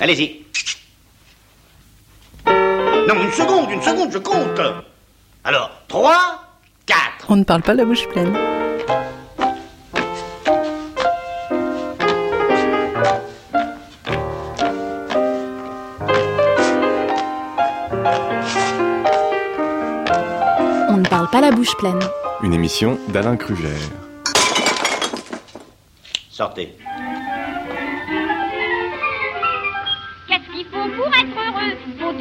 Allez-y. Non, une seconde, une seconde, je compte. Alors, 3, 4. On ne parle pas la bouche pleine. On ne parle pas la bouche pleine. Une émission d'Alain Kruger. Sortez.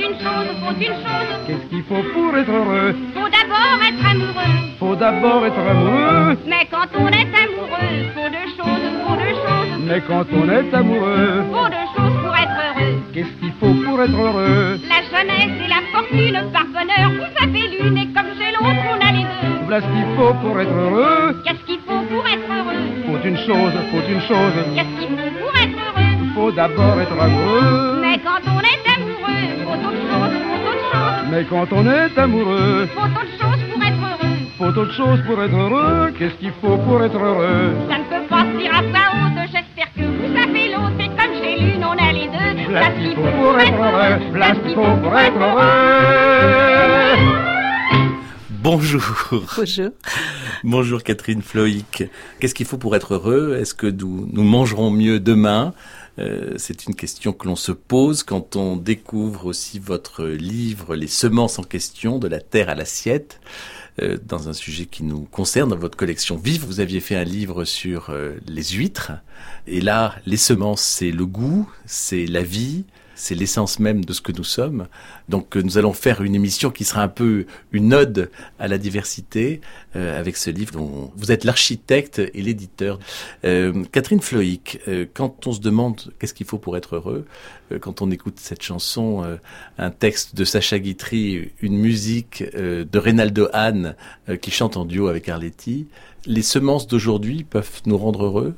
Une chose, faut une chose. Qu'est-ce qu'il faut pour être heureux Faut d'abord être amoureux. Faut d'abord être amoureux. Mais quand on est amoureux, faut deux choses, faut deux choses. Mais quand on est amoureux, Faut deux choses pour être heureux. qu'est-ce qu'il faut pour être heureux La jeunesse et la fortune, par bonheur, vous avez l'une et comme chez l'autre, on a les deux. Voilà ce qu'il faut pour être heureux. Qu'est-ce qu'il faut pour être heureux Faut une chose, faut une chose. Qu'est-ce qu'il faut pour être heureux Faut d'abord être amoureux. Mais quand on est amoureux, Mais quand on est amoureux, Faut d'autres choses pour être heureux. faut autre chose pour être heureux. Qu'est-ce qu'il faut pour être heureux? Ça ne peut pas se dire à sa haute, j'espère que vous savez l'autre, et comme chez l'une, on a les deux. Voilà ce qu'il faut pour être heureux. Voilà ce qu'il faut pour être heureux. Bonjour. Bonjour. Bonjour Catherine Floïc. Qu'est-ce qu'il faut pour être heureux? Est-ce que nous, nous mangerons mieux demain? Euh, C'est une question que l'on se pose quand on découvre aussi votre livre Les semences en question, de la terre à l'assiette, euh, dans un sujet qui nous concerne, dans votre collection Vive. Vous aviez fait un livre sur euh, les huîtres. Et là, les semences, c'est le goût, c'est la vie, c'est l'essence même de ce que nous sommes. Donc euh, nous allons faire une émission qui sera un peu une ode à la diversité euh, avec ce livre dont vous êtes l'architecte et l'éditeur. Euh, Catherine Floïc, euh, quand on se demande qu'est-ce qu'il faut pour être heureux, euh, quand on écoute cette chanson, euh, un texte de Sacha Guitry, une musique de Reynaldo Hahn qui chante en duo avec Arletty, les semences d'aujourd'hui peuvent nous rendre heureux?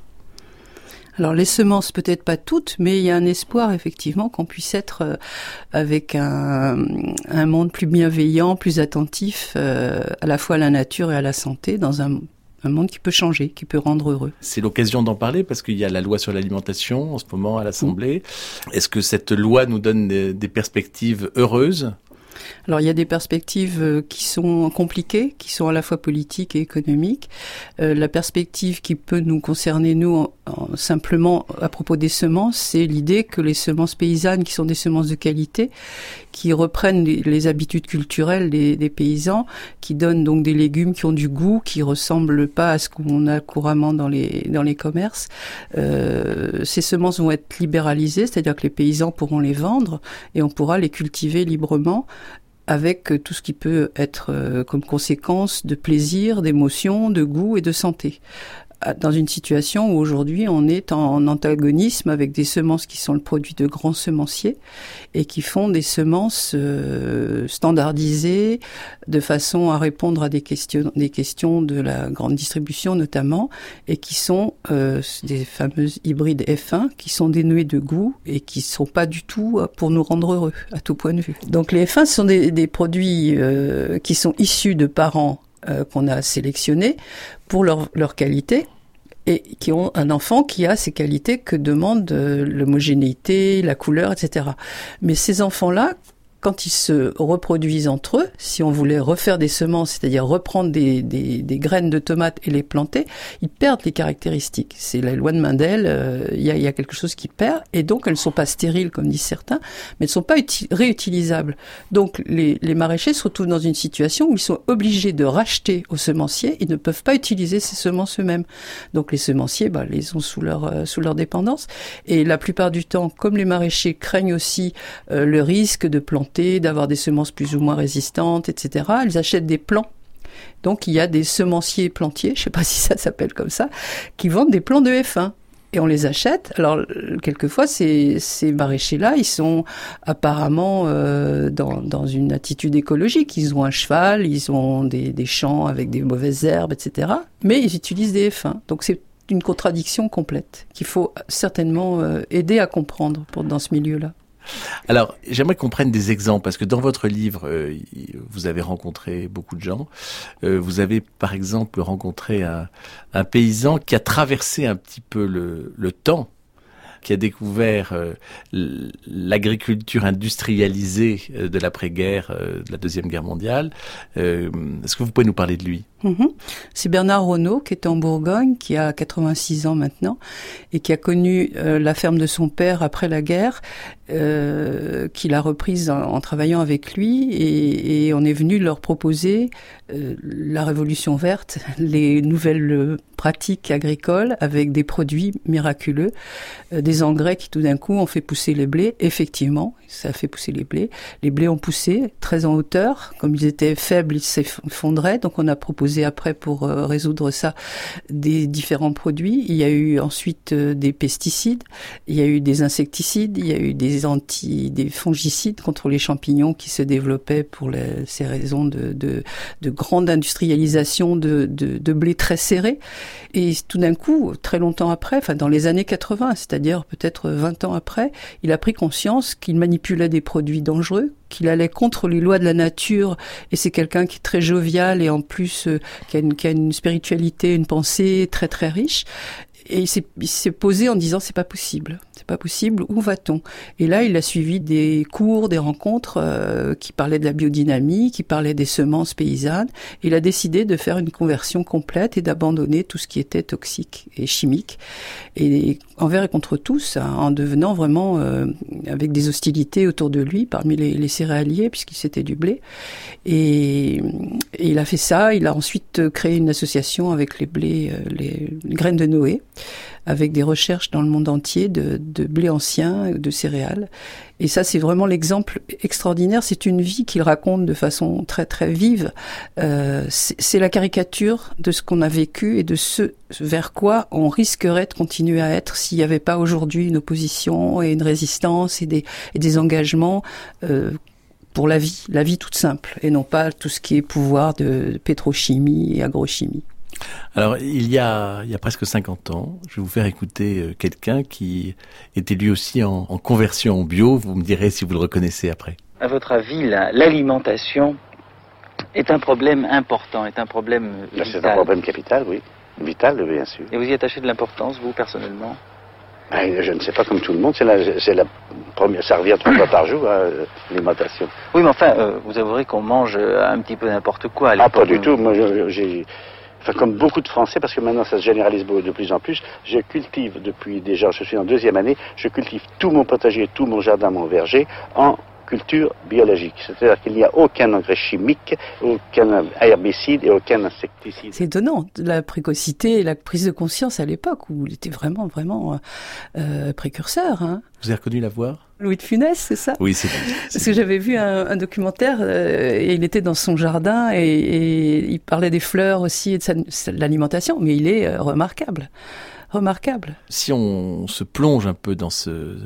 Alors les semences, peut-être pas toutes, mais il y a un espoir effectivement qu'on puisse être euh, avec un, un monde plus bienveillant, plus attentif euh, à la fois à la nature et à la santé, dans un, un monde qui peut changer, qui peut rendre heureux. C'est l'occasion d'en parler parce qu'il y a la loi sur l'alimentation en ce moment à l'Assemblée. Est-ce que cette loi nous donne des, des perspectives heureuses? Alors il y a des perspectives euh, qui sont compliquées, qui sont à la fois politiques et économiques. Euh, la perspective qui peut nous concerner nous en- en- simplement à propos des semences, c'est l'idée que les semences paysannes, qui sont des semences de qualité, qui reprennent les, habitudes culturelles des, des paysans, qui donnent donc des légumes qui ont du goût, qui ressemblent pas à ce qu'on a couramment dans les dans les commerces. Euh, ces semences vont être libéralisées, c'est-à-dire que les paysans pourront les vendre et on pourra les cultiver librement avec euh, tout ce qui peut être euh, comme conséquence de plaisir, d'émotion, de goût et de santé. À- Dans une situation où aujourd'hui on est en antagonisme avec des semences qui sont le produit de grands semenciers et qui font des semences euh, standardisées de façon à répondre à des questions, des questions de la grande distribution notamment et qui sont euh, des fameuses hybrides F1 qui sont dénuées de goût et qui sont pas du tout euh, pour nous rendre heureux à tout point de vue. Donc les F1 ce sont des, des produits euh, qui sont issus de parents euh, qu'on a sélectionnés pour leur, leur qualité et qui ont un enfant qui a ces qualités que demande euh, l'homogénéité, la couleur, etc. Mais ces enfants-là, quand ils se reproduisent entre eux, si on voulait refaire des semences, c'est-à-dire reprendre des, graines de tomates et les planter, ils perdent les caractéristiques. C'est la loi de Mendel, euh, il y, a, quelque chose qui perd, et donc elles ne sont pas stériles, comme disent certains, mais elles ne sont pas uti- réutilisables. Donc les, maraîchers se retrouvent dans une situation où ils sont obligés de racheter aux semenciers, ils ne peuvent pas utiliser ces semences eux-mêmes. Donc les semenciers, bah, les ont sous leur, euh, dépendance, et la plupart du temps, comme les maraîchers craignent aussi euh, le risque de planter, d'avoir des semences plus ou moins résistantes, etc. Ils achètent des plants. Donc il y a des semenciers plantiers, je sais pas si ça s'appelle comme ça, qui vendent des plants de F1 et on les achète. Alors quelquefois ces, ces maraîchers-là, ils sont apparemment euh, dans, dans une attitude écologique. Ils ont un cheval, ils ont des, des champs avec des mauvaises herbes, etc. Mais ils utilisent des F1. Donc c'est une contradiction complète qu'il faut certainement euh, aider à comprendre pour, dans ce milieu-là. Alors, j'aimerais qu'on prenne des exemples, parce que dans votre livre, euh, vous avez rencontré beaucoup de gens. Euh, vous avez, par exemple, rencontré un, paysan qui a traversé un petit peu le temps qui a découvert euh, l'agriculture industrialisée euh, de l'après-guerre, euh, de la Deuxième Guerre mondiale. Est-ce que vous pouvez nous parler de lui? Mhm. C'est Bernard Renault qui est en Bourgogne, qui a 86 ans maintenant et qui a connu la ferme de son père après la guerre, qu'il a reprise en, travaillant avec lui et, on est venu leur proposer euh, la révolution verte, les nouvelles pratiques agricoles avec des produits miraculeux, euh, des engrais qui tout d'un coup ont fait pousser les blés. Effectivement, ça a fait pousser les blés. Les blés ont poussé très en hauteur, comme ils étaient faibles, ils s'effondraient. Donc on a proposé après pour euh, résoudre ça des différents produits. Il y a eu ensuite euh, des pesticides, il y a eu des insecticides, il y a eu des anti, des fongicides contre les champignons qui se développaient pour les, ces raisons de, de, de grande industrialisation de, de, de, blé très serré. Et tout d'un coup, très longtemps après, enfin dans les années 80, c'est-à-dire peut-être 20 ans après, il a pris conscience qu'il manipulait des produits dangereux, qu'il allait contre les lois de la nature. Et c'est quelqu'un qui est très jovial et en plus euh, qui, a une, qui, a une, spiritualité, une pensée très très riche. Et il s'est posé en disant c'est pas possible, c'est pas possible, où va-t-on? Et là, il a suivi des cours, des rencontres euh, qui parlaient de la biodynamie, qui parlaient des semences paysannes. Il a décidé de faire une conversion complète et d'abandonner tout ce qui était toxique et chimique, et envers et contre tous, hein, en devenant vraiment euh, avec des hostilités autour de lui parmi les, les céréaliers, puisqu'il s'était du blé. Et, il a fait ça. Il a ensuite créé une association avec les blés, euh, les graines de Noé avec des recherches dans le monde entier de, blé ancien, de céréales. Et ça, c'est vraiment l'exemple extraordinaire. C'est une vie qu'il raconte de façon très très vive. Euh, c'est la caricature de ce qu'on a vécu et de ce vers quoi on risquerait de continuer à être s'il n'y avait pas aujourd'hui une opposition et une résistance et des, et des engagements euh, pour la vie, la vie toute simple, et non pas tout ce qui est pouvoir de pétrochimie et agrochimie. Alors, il y a, il y a presque 50 ans, je vais vous faire écouter euh, quelqu'un qui était lui aussi en, en, conversion en bio. Vous me direz si vous le reconnaissez après. À votre avis, l'alimentation est un problème important, est un problème C'est un problème capital, oui. Vital, bien sûr. Et vous y attachez de l'importance, vous, personnellement? Ben, je ne sais pas comme tout le monde, c'est la, la, première, ça revient trois fois par jour, hein, l'alimentation. Oui, mais enfin, euh, vous avouerez qu'on mange un petit peu n'importe quoi. Ah, pas du tout. Moi, j'ai enfin comme beaucoup de Français, parce que maintenant ça se généralise de plus en plus, je cultive depuis déjà, je suis en deuxième année, je cultive tout mon potager, tout mon jardin, mon verger en culture biologique. C'est-à-dire qu'il n'y a aucun engrais chimique, aucun herbicide et aucun insecticide. C'est étonnant, la précocité et la prise de conscience à l'époque où il était vraiment, vraiment euh, précurseur. Hein. Vous avez reconnu la voix? Louis de Funès, c'est ça? Oui, c'est Parce que j'avais vu un, un documentaire euh, et il était dans son jardin et, et, il parlait des fleurs aussi et de, de l'alimentation, mais il est euh, remarquable remarquable. Si on se plonge un peu dans ce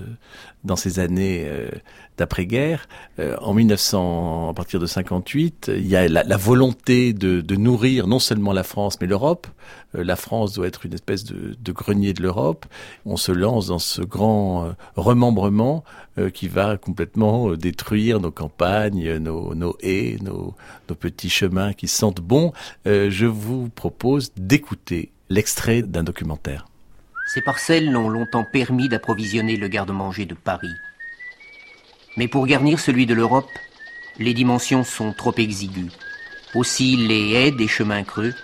dans ces années euh, d'après-guerre, euh, en 1900, à partir de 58, il y a la, la volonté de, de, nourrir non seulement la France mais l'Europe. Euh, la France doit être une espèce de, de grenier de l'Europe. On se lance dans ce grand euh, remembrement euh, qui va complètement détruire nos campagnes, nos, nos haies, nos, nos, petits chemins qui sentent bon. je vous propose d'écouter l'extrait d'un documentaire. Ces parcelles l'ont longtemps permis d'approvisionner le garde-manger de Paris. Mais pour garnir celui de l'Europe, les dimensions sont trop exiguës. Aussi les haies des chemins creux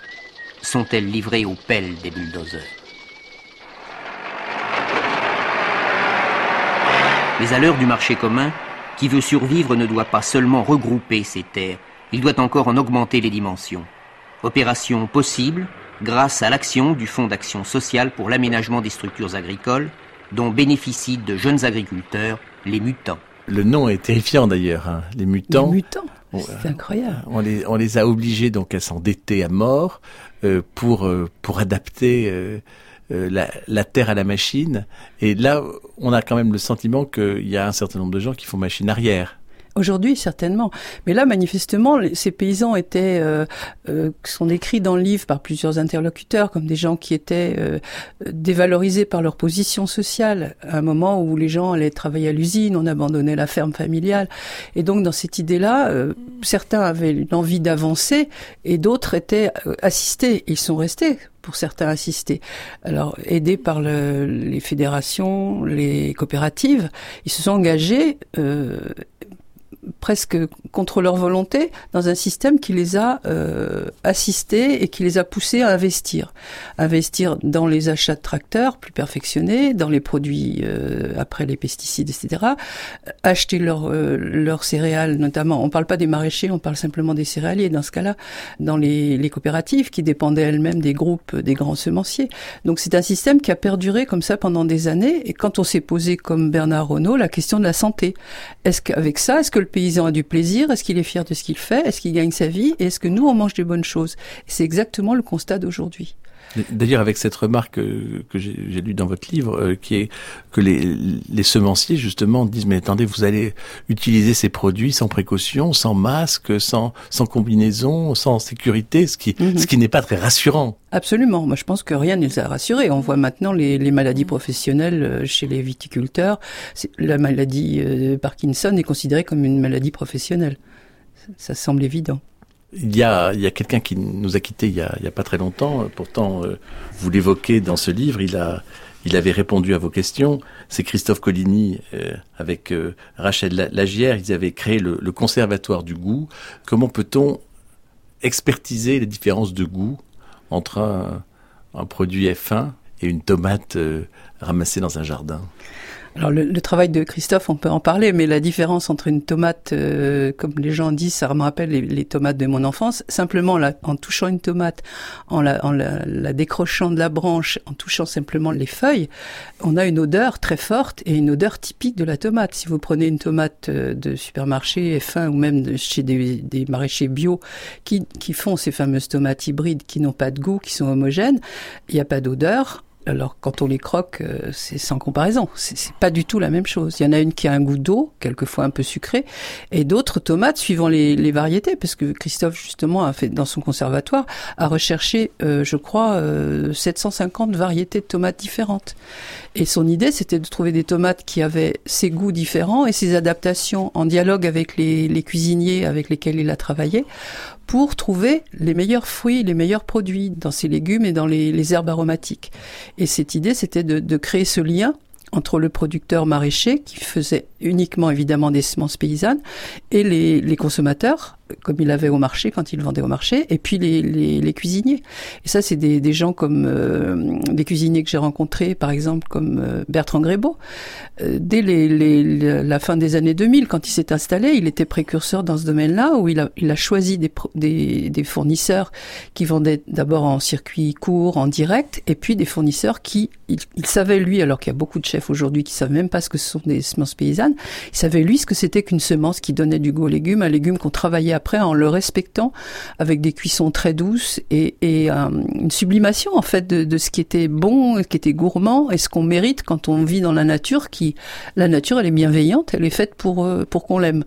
sont-elles livrées aux pelles des bulldozers. Mais à l'heure du marché commun, qui veut survivre ne doit pas seulement regrouper ses terres, il doit encore en augmenter les dimensions. Opération possible grâce à l'action du Fonds d'action sociale pour l'aménagement des structures agricoles, dont bénéficient de jeunes agriculteurs, les mutants. Le nom est terrifiant d'ailleurs, hein. les mutants. Les mutants, c'est incroyable. On les, on les a obligés donc à s'endetter à mort euh, pour euh, pour adapter euh, euh, la, la, terre à la machine. Et là, on a quand même le sentiment qu'il y a un certain nombre de gens qui font machine arrière. Aujourd'hui, certainement. Mais là, manifestement, ces paysans étaient, euh, euh, sont décrits dans le livre par plusieurs interlocuteurs comme des gens qui étaient euh, dévalorisés par leur position sociale. À un moment où les gens allaient travailler à l'usine, on abandonnait la ferme familiale. Et donc, dans cette idée-là, euh, certains avaient une envie d'avancer et d'autres étaient euh, assistés. Ils sont restés pour certains assistés. Alors, aidés par le- les fédérations, les coopératives, ils se sont engagés euh, presque contre leur volonté dans un système qui les a euh, assistés et qui les a poussés à investir. Investir dans les achats de tracteurs plus perfectionnés, dans les produits euh, après les pesticides, etc. Acheter leurs euh, leurs céréales, notamment. On parle pas des maraîchers, on parle simplement des céréaliers dans ce cas-là, dans les, les coopératives qui dépendaient elles-mêmes des groupes des grands semenciers. Donc c'est un système qui a perduré comme ça pendant des années. Et quand on s'est posé comme Bernard Renault la question de la santé, est-ce qu'avec ça, est-ce que le paysan a du plaisir Est-ce qu'il est fier de ce qu'il fait Est-ce qu'il gagne sa vie Et est-ce que nous, on mange des bonnes choses? C'est exactement le constat d'aujourd'hui. D'ailleurs, avec cette remarque que j'ai j'ai lue dans votre livre, euh, qui est que les, les semenciers justement disent mais attendez, vous allez utiliser ces produits sans précaution, sans masque, sans sans combinaison, sans sécurité, ce qui Mhm. ce qui n'est pas très rassurant. Absolument. Moi, je pense que rien ne les a rassurés. On voit maintenant les, les maladies professionnelles euh, chez les viticulteurs. C'est- La maladie euh, Parkinson est considérée comme une maladie professionnelle. Ça, ça semble évident. Il y a il y a quelqu'un qui nous a quittés il y a pas très longtemps. Pourtant, euh, vous l'évoquez dans ce livre. Il a il avait répondu à vos questions. C'est Christophe Coligny euh, avec euh, Rachel La- Lagière. Ils avaient créé le, le conservatoire du goût. Comment peut-on expertiser les différences de goût entre un, un produit F1 et une tomate euh, ramassée dans un jardin? Alors le, le travail de Christophe, on peut en parler, mais la différence entre une tomate, euh, comme les gens disent, ça me rappelle les, les tomates de mon enfance. Simplement, en touchant une tomate, en, la, en la, la décrochant de la branche, en touchant simplement les feuilles, on a une odeur très forte et une odeur typique de la tomate. Si vous prenez une tomate euh, de supermarché F1 ou même de, chez des, des maraîchers bio qui, qui font ces fameuses tomates hybrides qui n'ont pas de goût, qui sont homogènes, il n'y a pas d'odeur. Alors quand on les croque, euh, c'est sans comparaison. C'est pas du tout la même chose. Il y en a une qui a un goût d'eau, quelquefois un peu sucré, et d'autres tomates suivant les, variétés, parce que Christophe justement a fait dans son conservatoire a recherché, euh, je crois, euh, 750 variétés de tomates différentes. Et son idée, c'était de trouver des tomates qui avaient ces goûts différents et ces adaptations en dialogue avec les cuisiniers avec lesquels il a travaillé pour trouver les meilleurs fruits, les meilleurs produits dans ces légumes et dans les, herbes aromatiques. Et cette idée, c'était de, créer ce lien entre le producteur maraîcher, qui faisait uniquement évidemment des semences paysannes, et les consommateurs, comme il avait au marché, quand il vendait au marché, et puis les, les, les cuisiniers. Et ça, c'est des, des gens comme euh, des cuisiniers que j'ai rencontrés, par exemple, comme euh, Bertrand Grébeau. Euh, dès les, les, la fin des années 2000, quand il s'est installé, il était précurseur dans ce domaine-là, où il a, il a choisi des, des, des fournisseurs qui vendaient d'abord en circuit court, en direct, et puis des fournisseurs qui, il, il savait lui, alors qu'il y a beaucoup de chefs aujourd'hui qui savent même pas ce que ce sont des semences paysannes, il savait lui ce que c'était qu'une semence qui donnait du goût aux légumes, un légume qu'on travaillait après en le respectant, avec des cuissons très douces et, euh, une sublimation en fait de, ce qui était bon, ce qui était gourmand et ce qu'on mérite quand on vit dans la nature. Qui la nature, elle est bienveillante, elle est faite pour euh, pour qu'on l'aime.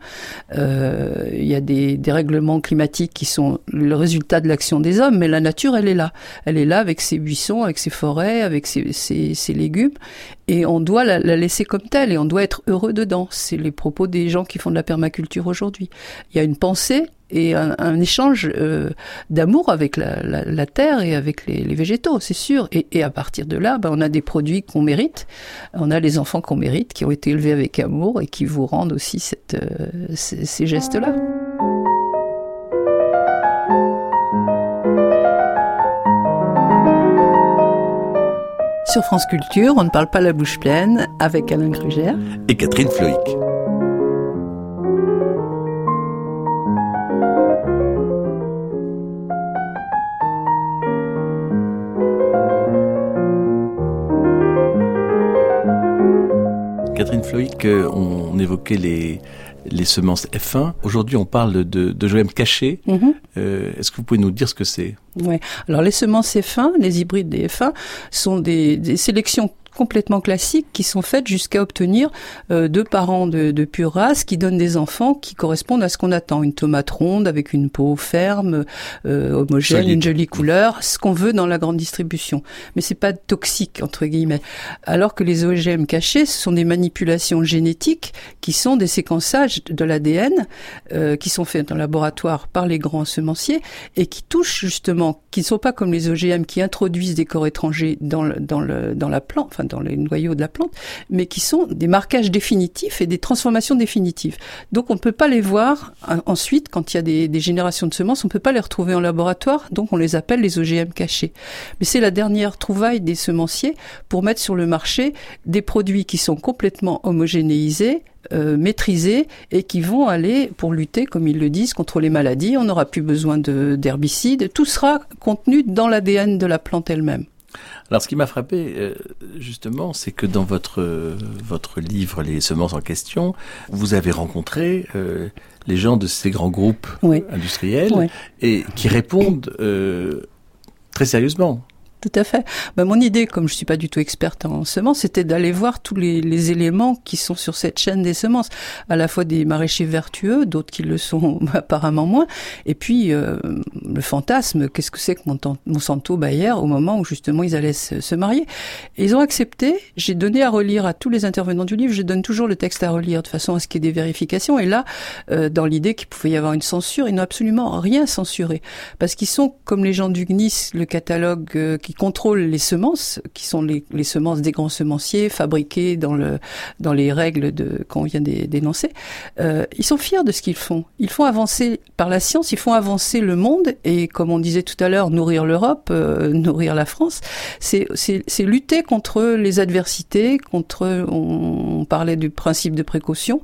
Euh, Il y a des, des règlements climatiques qui sont le résultat de l'action des hommes, mais la nature, elle est là. Elle est là avec ses buissons, avec ses forêts, avec ses, ses légumes, et on doit la, la laisser comme telle et on doit être heureux dedans. C'est les propos des gens qui font de la permaculture aujourd'hui. Il y a une pensée et un, échange euh, d'amour avec la, la, terre et avec les, végétaux, c'est sûr. Et, à partir de là, ben, on a des produits qu'on mérite, on a les enfants qu'on mérite, qui ont été élevés avec amour et qui vous rendent aussi cette, euh, ces, ces gestes-là. Sur France Culture, on ne parle pas la bouche pleine avec Alain Grugère et Catherine Floïc. Catherine Floïc, on évoquait les, les semences F1. Aujourd'hui, on parle de, de GM caché. Mm -hmm. euh, Est-ce que vous pouvez nous dire ce que c'est? Ouais. Alors, les semences F1, les hybrides des F1, sont des, des sélections complètement classiques qui sont faites jusqu'à obtenir euh, deux parents de, de pure race qui donnent des enfants qui correspondent à ce qu'on attend. Une tomate ronde avec une peau ferme, euh, homogène, Solide. une jolie couleur, ce qu'on veut dans la grande distribution. Mais c'est pas toxique entre guillemets. Alors que les OGM cachés, ce sont des manipulations génétiques qui sont des séquençages de l'ADN euh, qui sont faits en laboratoire par les grands semenciers et qui touchent justement, qui ne sont pas comme les OGM qui introduisent des corps étrangers dans le, dans le, dans la plante, dans les noyaux de la plante, mais qui sont des marquages définitifs et des transformations définitives. Donc on ne peut pas les voir hein, ensuite quand il y a des, générations de semences, on ne peut pas les retrouver en laboratoire, donc on les appelle les OGM cachés. Mais c'est la dernière trouvaille des semenciers pour mettre sur le marché des produits qui sont complètement homogénéisés, euh, maîtrisés et qui vont aller pour lutter, comme ils le disent, contre les maladies. On n'aura plus besoin de- d'herbicides. Tout sera contenu dans l'ADN de la plante elle-même. Alors, ce qui m'a frappé, euh, justement, c'est que dans votre euh, votre livre, les semences en question, vous avez rencontré euh, les gens de ces grands groupes Oui. industriels Oui. et qui répondent euh, très sérieusement. Tout à fait. Ben, mon idée, comme je suis pas du tout experte en semences, c'était d'aller voir tous les, les éléments qui sont sur cette chaîne des semences, à la fois des maraîchers vertueux, d'autres qui le sont apparemment moins, et puis euh, le fantasme, qu'est-ce que c'est que Montan- Monsanto Bayer au moment où justement ils allaient se, se marier. Ils ont accepté. J'ai donné à relire à tous les intervenants du livre. Je donne toujours le texte à relire de façon à ce qu'il y ait des vérifications. Et là, euh, dans l'idée qu'il pouvait y avoir une censure, ils n'ont absolument rien censuré parce qu'ils sont comme les gens du GNIS, le catalogue euh, qui contrôle les semences, qui sont les, les semences des grands semenciers fabriquées dans le dans les règles de qu'on vient d'é- d'énoncer. Euh, ils sont fiers de ce qu'ils font. Ils font avancer par la science, ils font avancer le monde et comme on disait tout à l'heure, nourrir l'Europe, euh, nourrir la France, c'est lutter contre les adversités, contre on, on parlait du principe de précaution.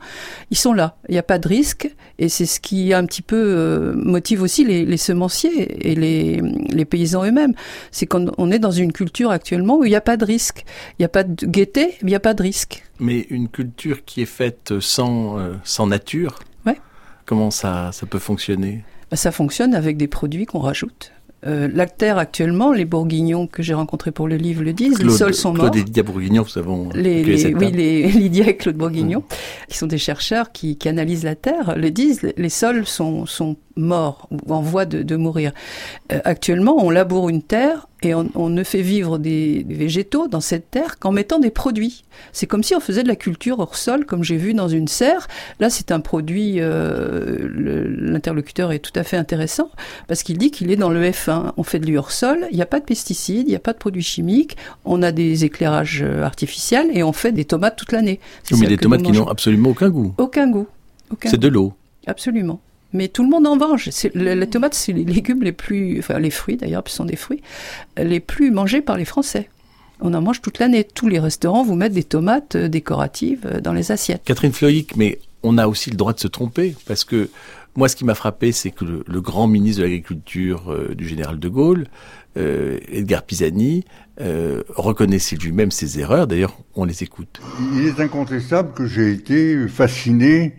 Ils sont là, il n'y a pas de risque et c'est ce qui un petit peu euh, motive aussi les, les semenciers et les, les paysans eux-mêmes. C'est qu'on on est dans une culture actuellement où il n'y a pas de risque. Il n'y a pas de gaieté, il n'y a pas de risque. Mais une culture qui est faite sans euh, sans nature. Ouais. Comment ça ça peut fonctionner? Ben, ça fonctionne avec des produits qu'on rajoute. Euh, la terre actuellement, les bourguignons que j'ai rencontrés pour le livre le disent, les sols sont morts. Claude et Lydia Bourguignon, nous avons les, les- oui, Lydia et Claude Bourguignon, qui sont des chercheurs qui, qui analysent la terre, le disent, les- les sols sont, sont morts ou en voie de, de mourir. Euh, actuellement, on laboure une terre et on, on ne fait vivre des, des végétaux dans cette terre qu'en mettant des produits. C'est comme si on faisait de la culture hors sol, comme j'ai vu dans une serre. Là, c'est un produit, euh, l'interlocuteur est tout à fait intéressant parce qu'il dit qu'il est dans le F1. On fait de lui hors sol, il n'y a pas de pesticides, il n'y a pas de produits chimiques, on a des éclairages euh, artificiels et on fait des tomates toute l'année. Oui, mais des tomates qui n'ont absolument aucun goût. aucun goût. Aucun C'est de l'eau. Absolument. Mais tout le monde en mange. La, la tomate, c'est les légumes les plus, enfin les fruits d'ailleurs, ce sont des fruits, les plus mangés par les Français. On en mange toute l'année. Tous les restaurants vous mettent des tomates euh, décoratives euh, dans les assiettes. Catherine Floïc, mais on a aussi le droit de se tromper, parce que moi, ce qui m'a frappé, c'est que le, le grand ministre de l'Agriculture euh, du général de Gaulle, euh, Edgar Pisani, euh, reconnaissait lui-même ses erreurs. D'ailleurs, on les écoute. Il est incontestable que j'ai été fasciné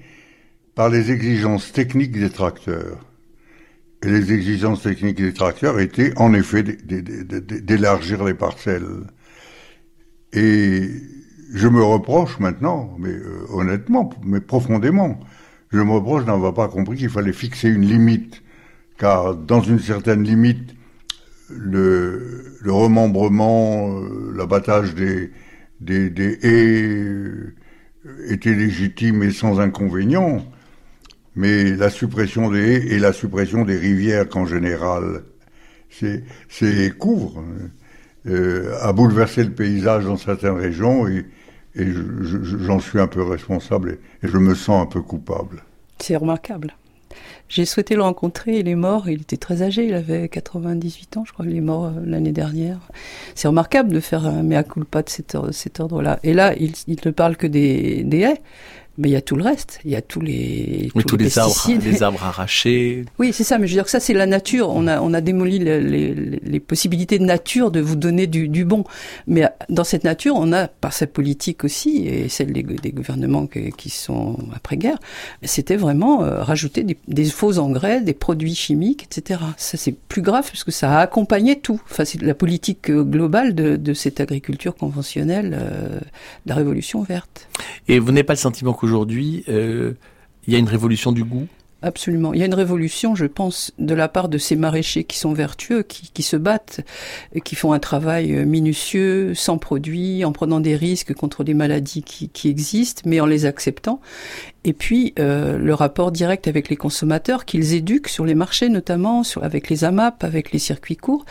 par les exigences techniques des tracteurs. Et les exigences techniques des tracteurs étaient en effet d'élargir les parcelles. Et je me reproche maintenant, mais euh, honnêtement, mais profondément, je me reproche d'avoir pas compris qu'il fallait fixer une limite, car dans une certaine limite, le, le remembrement, euh, l'abattage des, des, des haies euh, était légitime et sans inconvénient, mais la suppression des haies et la suppression des rivières qu'en général, c'est, couvre, euh, a bouleversé le paysage dans certaines régions et, et je- je- j'en suis un peu responsable et, je me sens un peu coupable. C'est remarquable. J'ai souhaité le rencontrer, il est mort, il était très âgé, il avait 98 ans, je crois, il est mort euh, l'année dernière. C'est remarquable de faire un mea culpa de cet, or- cet ordre-là. Et là, il, ne parle que des haies, Mais il y a tout le reste. Il y a tous les oui, tous, les, arbres, pesticides. les arbres arrachés. Oui, c'est ça. Mais je veux dire que ça, c'est la nature. On a, on a démoli les, les, les possibilités de nature de vous donner du, du, bon. Mais dans cette nature, on a, par sa politique aussi, et celle des, des gouvernements que, qui sont après-guerre, c'était vraiment euh, rajouter des, des, faux engrais, des produits chimiques, etc. Ça, c'est plus grave parce que ça a accompagné tout. Enfin, c'est la politique globale de, de cette agriculture conventionnelle, euh, de la révolution verte. Et vous n'avez pas le sentiment qu'aujourd'hui, euh, il y a une révolution du goût? Absolument. Il y a une révolution, je pense, de la part de ces maraîchers qui sont vertueux, qui, qui se battent, qui font un travail euh, minutieux, sans produits, en prenant des risques contre les maladies qui, qui existent, mais en les acceptant. Et puis euh, le rapport direct avec les consommateurs qu'ils éduquent sur les marchés notamment, sur, avec les AMAP, avec les circuits courts.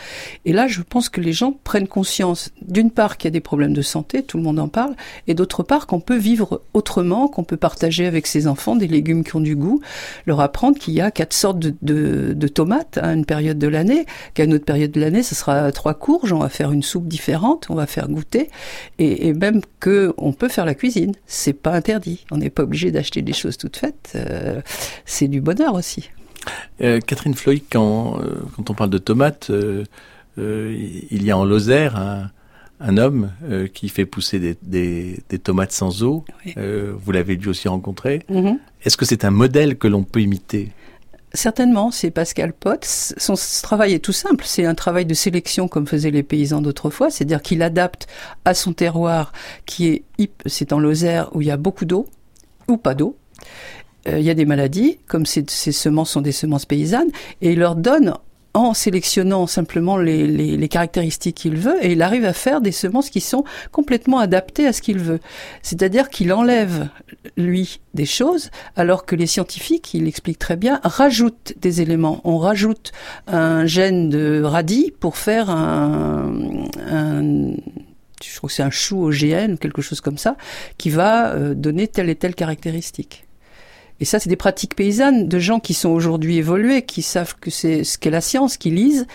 Et là, je pense que les gens prennent conscience, d'une part qu'il y a des problèmes de santé, tout le monde en parle, et d'autre part qu'on peut vivre autrement, qu'on peut partager avec ses enfants des légumes qui ont du goût, leur apprendre qu'il y a quatre sortes de, de, de tomates à une période de l'année, qu'à une autre période de l'année, ce sera trois courges, on va faire une soupe différente, on va faire goûter, et, et même que on peut faire la cuisine, c'est pas interdit, on n'est pas obligé d'acheter des choses toutes faites, euh, c'est du bonheur aussi. Euh, Catherine Floyd, quand, euh, quand on parle de tomates, il y a en Lozère un, un homme qui fait pousser des, des, des tomates sans eau. Oui. vous l'avez lui aussi rencontré. Mm -hmm. Est-ce que c'est un modèle que l'on peut imiter? Certainement, c'est Pascal Potts. Son travail est tout simple, c'est un travail de sélection comme faisaient les paysans d'autrefois, c'est-à-dire qu'il adapte à son terroir qui est, c'est en Lozère où il y a beaucoup d'eau ou pas d'eau. Euh, il y a des maladies, comme ces, ces, semences sont des semences paysannes, et il leur donne en sélectionnant simplement les, caractéristiques qu'il veut, et il arrive à faire des semences qui sont complètement adaptées à ce qu'il veut. C'est-à-dire qu'il enlève, lui, des choses, alors que les scientifiques, il explique très bien, rajoutent des éléments. On rajoute un gène de radis pour faire un je crois que c'est un chou OGN, quelque chose comme ça, qui va euh, donner telle et telle caractéristique. Et ça, c'est des pratiques paysannes de gens qui sont aujourd'hui évolués, qui savent que c'est ce qu'est la science, qui lisent,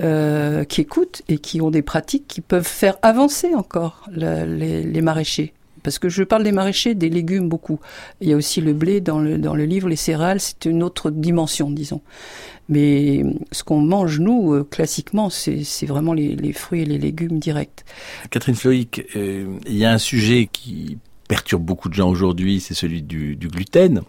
euh, qui écoutent et qui ont des pratiques qui peuvent faire avancer encore les, maraîchers. Parce que je parle des maraîchers, des légumes beaucoup. Il y a aussi le blé dans le, dans le livre, les céréales, c'est une autre dimension, disons. Mais ce qu'on mange, nous, euh, classiquement, c'est vraiment les, fruits et les légumes directs. Catherine Floïc, euh, il y a un sujet qui perturbe beaucoup de gens aujourd'hui, c'est celui du, gluten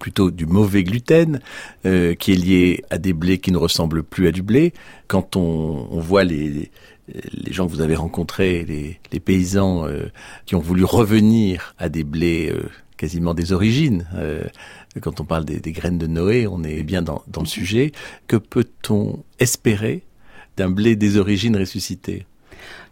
plutôt du mauvais gluten, euh, qui est lié à des blés qui ne ressemblent plus à du blé. Quand on, voit les, les gens que vous avez rencontrés, les, paysans qui ont voulu revenir à des blés quasiment des origines, quand on parle des, des, graines de Noé, on est bien dans, dans le sujet. Que peut-on espérer d'un blé des origines ressuscité?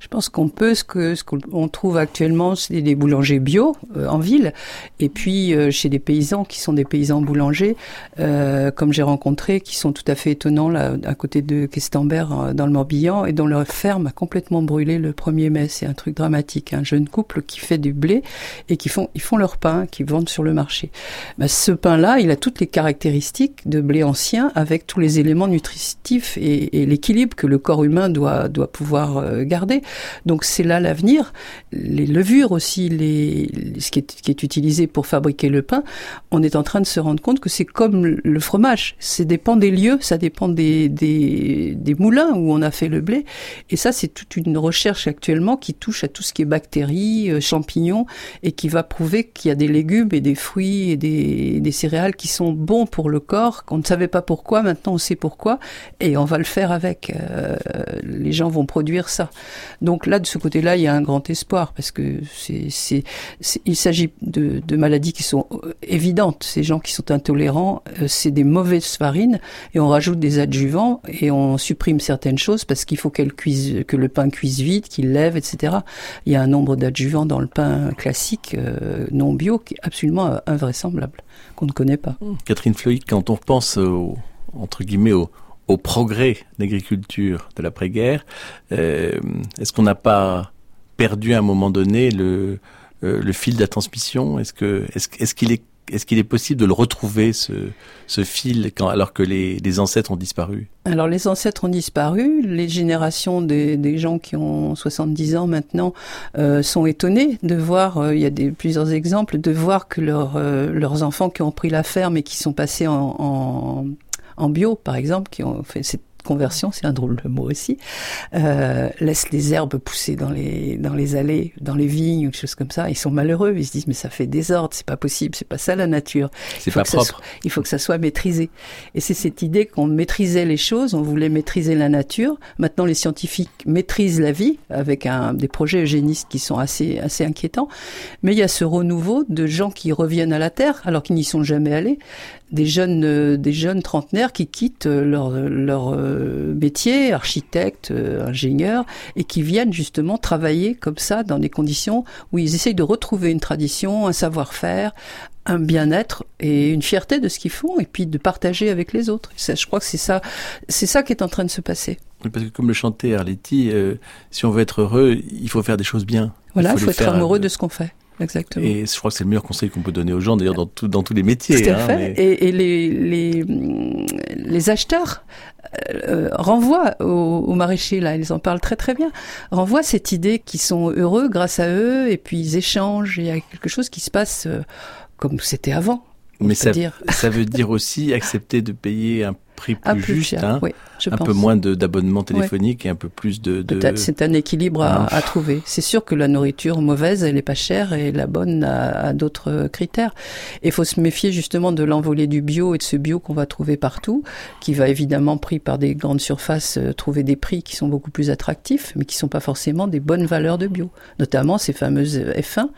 Je pense qu'on peut, ce que ce qu'on trouve actuellement, c'est des boulangers bio euh, en ville, et puis euh, chez des paysans qui sont des paysans boulangers, euh, comme j'ai rencontré, qui sont tout à fait étonnants là, à côté de Questembert dans le Morbihan, et dont leur ferme a complètement brûlé le 1er mai. C'est un truc dramatique. Un jeune couple qui fait du blé et qui font ils font leur pain, qui vendent sur le marché. Ben, ce pain-là, il a toutes les caractéristiques de blé ancien, avec tous les éléments nutritifs et, et l'équilibre que le corps humain doit doit pouvoir garder. Donc c'est là l'avenir. Les levures aussi, les, ce qui est, qui est, utilisé pour fabriquer le pain, on est en train de se rendre compte que c'est comme le fromage. Ça dépend des lieux, ça dépend des, des, des moulins où on a fait le blé. Et ça, c'est toute une recherche actuellement qui touche à tout ce qui est bactéries, euh, champignons, et qui va prouver qu'il y a des légumes et des fruits et des, des céréales qui sont bons pour le corps, qu'on ne savait pas pourquoi, maintenant on sait pourquoi, et on va le faire avec. Euh, les gens vont produire ça. Donc là, de ce côté-là, il y a un grand espoir parce que c'est, c'est, il s'agit de, de, maladies qui sont euh, évidentes. Ces gens qui sont intolérants, euh, c'est des mauvaises farines et on rajoute des adjuvants et on supprime certaines choses parce qu'il faut qu'elle cuise, que le pain cuise vite, qu'il lève, etc. Il y a un nombre d'adjuvants dans le pain classique euh, non bio qui est absolument invraisemblable qu'on ne connaît pas. Catherine Floyd, quand on pense au, entre guillemets au au progrès d'agriculture de l'après-guerre, euh, est-ce qu'on n'a pas perdu à un moment donné le, euh, fil de la transmission? Est-ce qu'il est possible de le retrouver, ce, fil, alors que les, ancêtres ont disparu? Alors les ancêtres ont disparu, les générations des, gens qui ont 70 ans maintenant euh, sont étonnés de voir, il y a des, plusieurs exemples, de voir que leurs enfants qui ont pris la ferme et qui sont passés en, en bio, par exemple, qui ont fait cette conversion, c'est un drôle de mot aussi, euh, laissent les herbes pousser dans les dans les allées, dans les vignes ou des choses comme ça. Ils sont malheureux. Ils se disent mais ça fait désordre, c'est pas possible, c'est pas ça la nature. C'est pas propre. Soit, il faut que ça soit maîtrisé. Et c'est cette idée qu'on maîtrisait les choses, on voulait maîtriser la nature. Maintenant les scientifiques maîtrisent la vie avec un, des projets eugénistes qui sont assez assez inquiétants. Mais il y a ce renouveau de gens qui reviennent à la terre alors qu'ils n'y sont jamais allés des jeunes euh, des jeunes trentenaires qui quittent leur leur euh, métier architecte euh, ingénieur et qui viennent justement travailler comme ça dans des conditions où ils essayent de retrouver une tradition un savoir-faire un bien-être et une fierté de ce qu'ils font et puis de partager avec les autres. Ça, je crois que c'est ça c'est ça qui est en train de se passer. Parce que comme le chantait Arletty euh, si on veut être heureux il faut faire des choses bien. Voilà il faut, il faut être amoureux de ce qu'on fait Exactement. Et je crois que c'est le meilleur conseil qu'on peut donner aux gens, d'ailleurs, dans, tout, dans tous les métiers. Tout à hein, fait. Mais... Et, et les, les, les, acheteurs euh, renvoient aux, aux, maraîchers, là, ils en parlent très très bien, renvoient cette idée qu'ils sont heureux grâce à eux, et puis ils échangent, et il y a quelque chose qui se passe euh, comme c'était avant. Mais ça, ça veut dire aussi accepter de payer un prix plus, un plus juste, cher, hein, oui, un pense. peu moins d'abonnements téléphoniques ouais. et un peu plus de. de... Peut-être c'est un équilibre à, à trouver. C'est sûr que la nourriture mauvaise, elle est pas chère et la bonne a, a d'autres critères. Et il faut se méfier justement de l'envolée du bio et de ce bio qu'on va trouver partout, qui va évidemment pris par des grandes surfaces euh, trouver des prix qui sont beaucoup plus attractifs, mais qui sont pas forcément des bonnes valeurs de bio. Notamment ces fameuses F1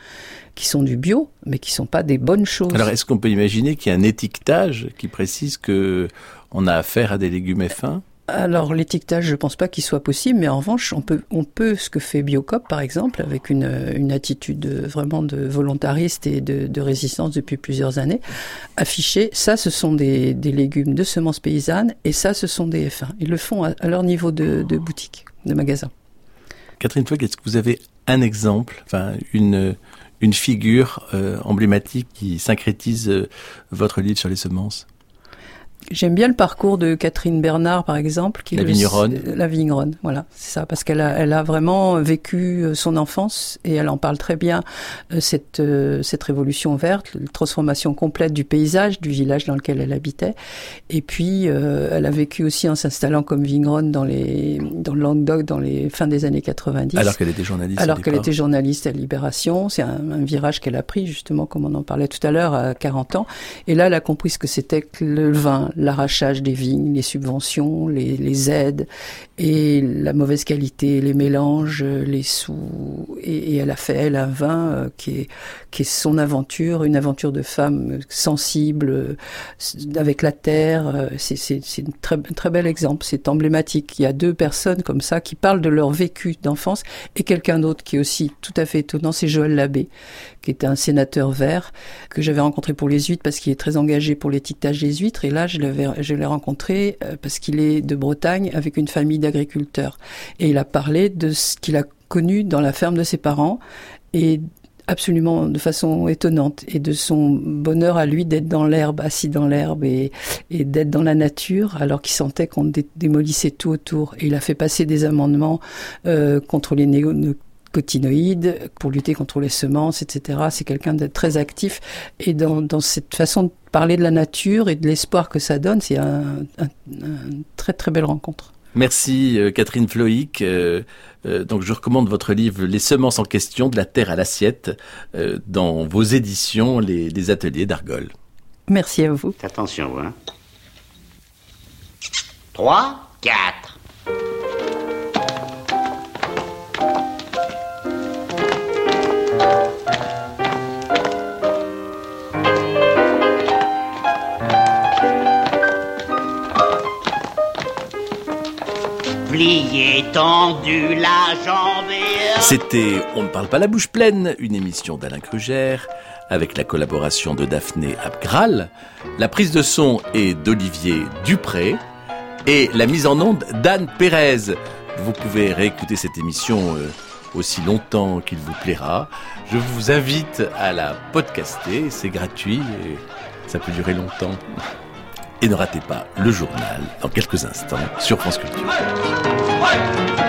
qui sont du bio, mais qui sont pas des bonnes choses. Alors, est-ce qu'on peut imaginer qu'il y a un étiquetage qui précise que on a affaire à des légumes F1 alors l'étiquetage, je pense pas qu'il soit possible, mais en revanche, on peut, on peut ce que fait Biocop par exemple, avec une, une attitude vraiment de volontariste et de, de résistance depuis plusieurs années, afficher ça, ce sont des, des, légumes de semences paysannes et ça, ce sont des F1. Ils le font à, à leur niveau de, de, boutique, de magasin. Catherine Fleck, est-ce que vous avez un exemple, enfin une une figure euh, emblématique qui syncrétise euh, votre livre sur les semences? J'aime bien le parcours de Catherine Bernard, par exemple, qui la vigneronne. La vigneronne, voilà, c'est ça, parce qu'elle a, elle a vraiment vécu euh, son enfance et elle en parle très bien cette cette révolution verte, la transformation complète du paysage du village dans lequel elle habitait. Et puis, euh, elle a vécu aussi en s'installant comme vigneronne dans les dans le Languedoc dans les fins des années 90. Alors qu'elle était journaliste. Alors qu'elle était journaliste à Libération, c'est un, un, virage qu'elle a pris justement, comme on en parlait tout à l'heure, à 40 ans. Et là, elle a compris ce que c'était que le vin l'arrachage des vignes, les subventions, les, les, aides et la mauvaise qualité, les mélanges, les sous. Et, elle a fait elle un vin euh, qui est qui est son aventure, une aventure de femme sensible euh, avec la terre. euh, C'est c'est un très très bel exemple. C'est emblématique. Il y a deux personnes comme ça qui parlent de leur vécu d'enfance et quelqu'un d'autre qui est aussi tout à fait étonnant, c'est Joël Labbé, qui est un sénateur vert que j'avais rencontré pour les huîtres parce qu'il est très engagé pour l'étiquetage des huîtres. Et là, je je l'ai rencontré euh, parce qu'il est de Bretagne avec une famille d'agriculteurs. Et il a parlé de ce qu'il a connu dans la ferme de ses parents et absolument de façon étonnante et de son bonheur à lui d'être dans l'herbe, assis dans l'herbe et, d'être dans la nature alors qu'il sentait qu'on dé démolissait tout autour. Et il a fait passer des amendements euh, contre les néonicotinoïdes pour lutter contre les semences, etc. C'est quelqu'un de très actif et dans, dans cette façon de parler de la nature et de l'espoir que ça donne, c'est un, un, un très très belle rencontre. Merci euh, Catherine Floïc. Euh, euh, donc je recommande votre livre Les semences en question, de la terre à l'assiette, euh, dans vos éditions, les, les ateliers d'Argol. Merci à vous. Attention, hein. 3, 4. C'était On ne parle pas la bouche pleine, une émission d'Alain Crugère, avec la collaboration de Daphné Abgral, la prise de son est d'Olivier Dupré, et la mise en onde d'Anne Pérez. Vous pouvez réécouter cette émission euh, aussi longtemps qu'il vous plaira. Je vous invite à la podcaster, c'est gratuit et ça peut durer longtemps. Et ne ratez pas le journal dans quelques instants sur France Culture. 快